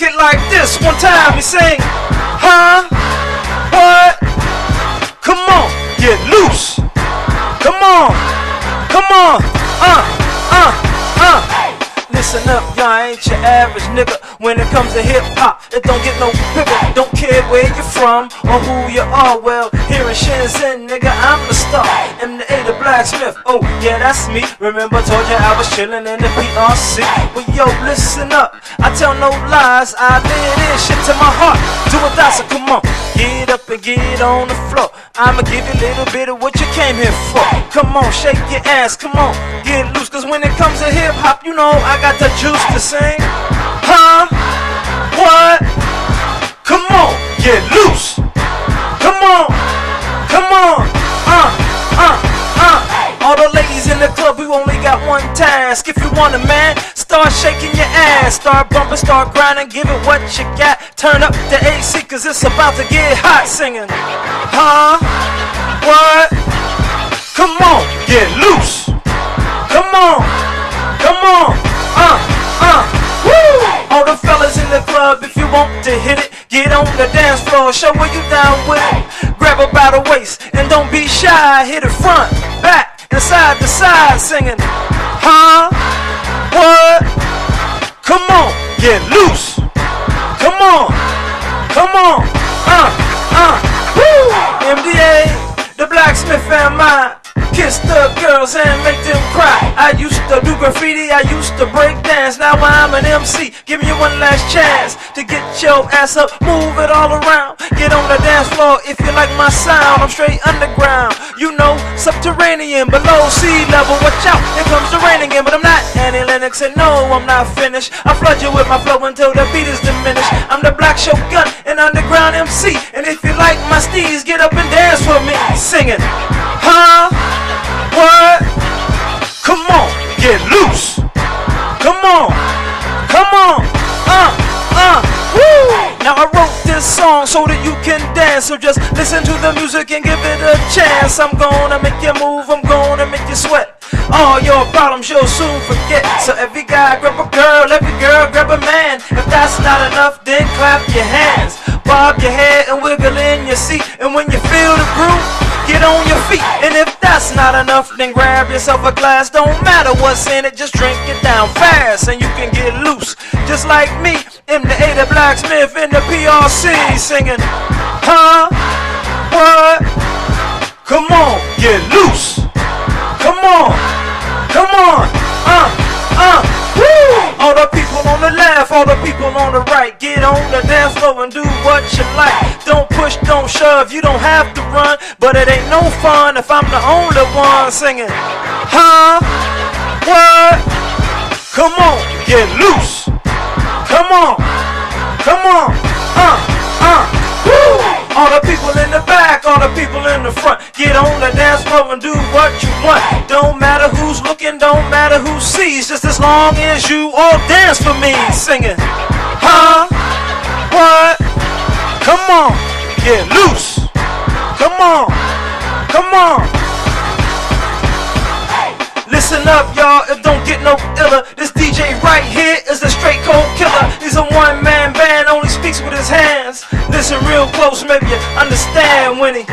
kick it like this. One time we sing, huh? What? Come on, get loose. Come on, come on, uh, uh, uh. Listen up, y'all ain't your average nigga. When it comes to hip hop, it don't get no bigger. Don't care where you're from or who you are. Well, here in Shenzhen, nigga, I'm the star. I'm the Blaque Smyth. Oh, yeah, that's me. Remember, told you I was chillin' in the PRC. Well, yo, listen up. I tell no lies. I live this shit to my heart. Do or die, so come on. Get up and get on the floor. I'ma give you a little bit of what you came here for. Come on, shake your ass. Come on, get loose. Cause when it comes to hip hop, you know I got the juice to sing. Huh? What? Club, we only got one task. If you want a man, start shaking your ass. Start bumping, start grinding, give it what you got. Turn up the AC, cause it's about to get hot singing. Huh? What? Come on, get loose. Come on, come on. Uh, uh. Woo! All the fellas in the club, if you want to hit it, get on the dance floor, show what you down with. Grab her by the waist and don't be shy. Hit it front, back, and side to side, singing. Huh? What? Come on, get loose. Come on, come on. Uh, uh. Woo! MDA, the Blaque Smyth and mine. Kiss the girls and make them cry. I used to do graffiti, I used to break dance. Now I'm an MC. Give you one last chance to get your ass up, move it all around. Get on the dance floor if you like my sound. I'm straight underground, you know, subterranean, below sea level. Watch out, here comes the rain again. But I'm not Annie Lennox, and no, I'm not finished. I flood you with my flow until the beat is diminished. I'm the black shogun, an underground MC. And if you like my steez, get up and dance for me, so that you can dance. So just listen to the music and give it a chance. I'm gonna make you move, I'm gonna make you sweat. All your problems you'll soon forget. So every guy grab a girl, every girl grab a man. If that's not enough, then clap your hands. Bob your head and wiggle in your seat. And when you feel the groove, get on your feet. And if not enough, then grab yourself a glass. Don't matter what's in it, just drink it down fast. And you can get loose, just like me. MDA, the Blaque Smyth in the PRC singing. Huh? What? Come on, get loose. Come on, come on. Uh, uh. Woo! All the people on the left, all the people on the right. Get on the dance floor and do what you like. Don't push, don't shove, you don't have to run. But it ain't no fun if I'm the only one singing. Huh? What? Come on, get loose. Come on, come on. Uh, uh. Woo! All the people in the back, all the people in the front. Get on the dance floor and do what you want. Don't matter who's looking, don't matter who sees. Just as long as you all dance for me, singing. Huh? What? Come on, get loose. Come on, come on. Listen up, y'all, it don't get no iller. This DJ right here is a straight cold killer. He's a one man band, only speaks with his hands. Listen real close, maybe you understand when he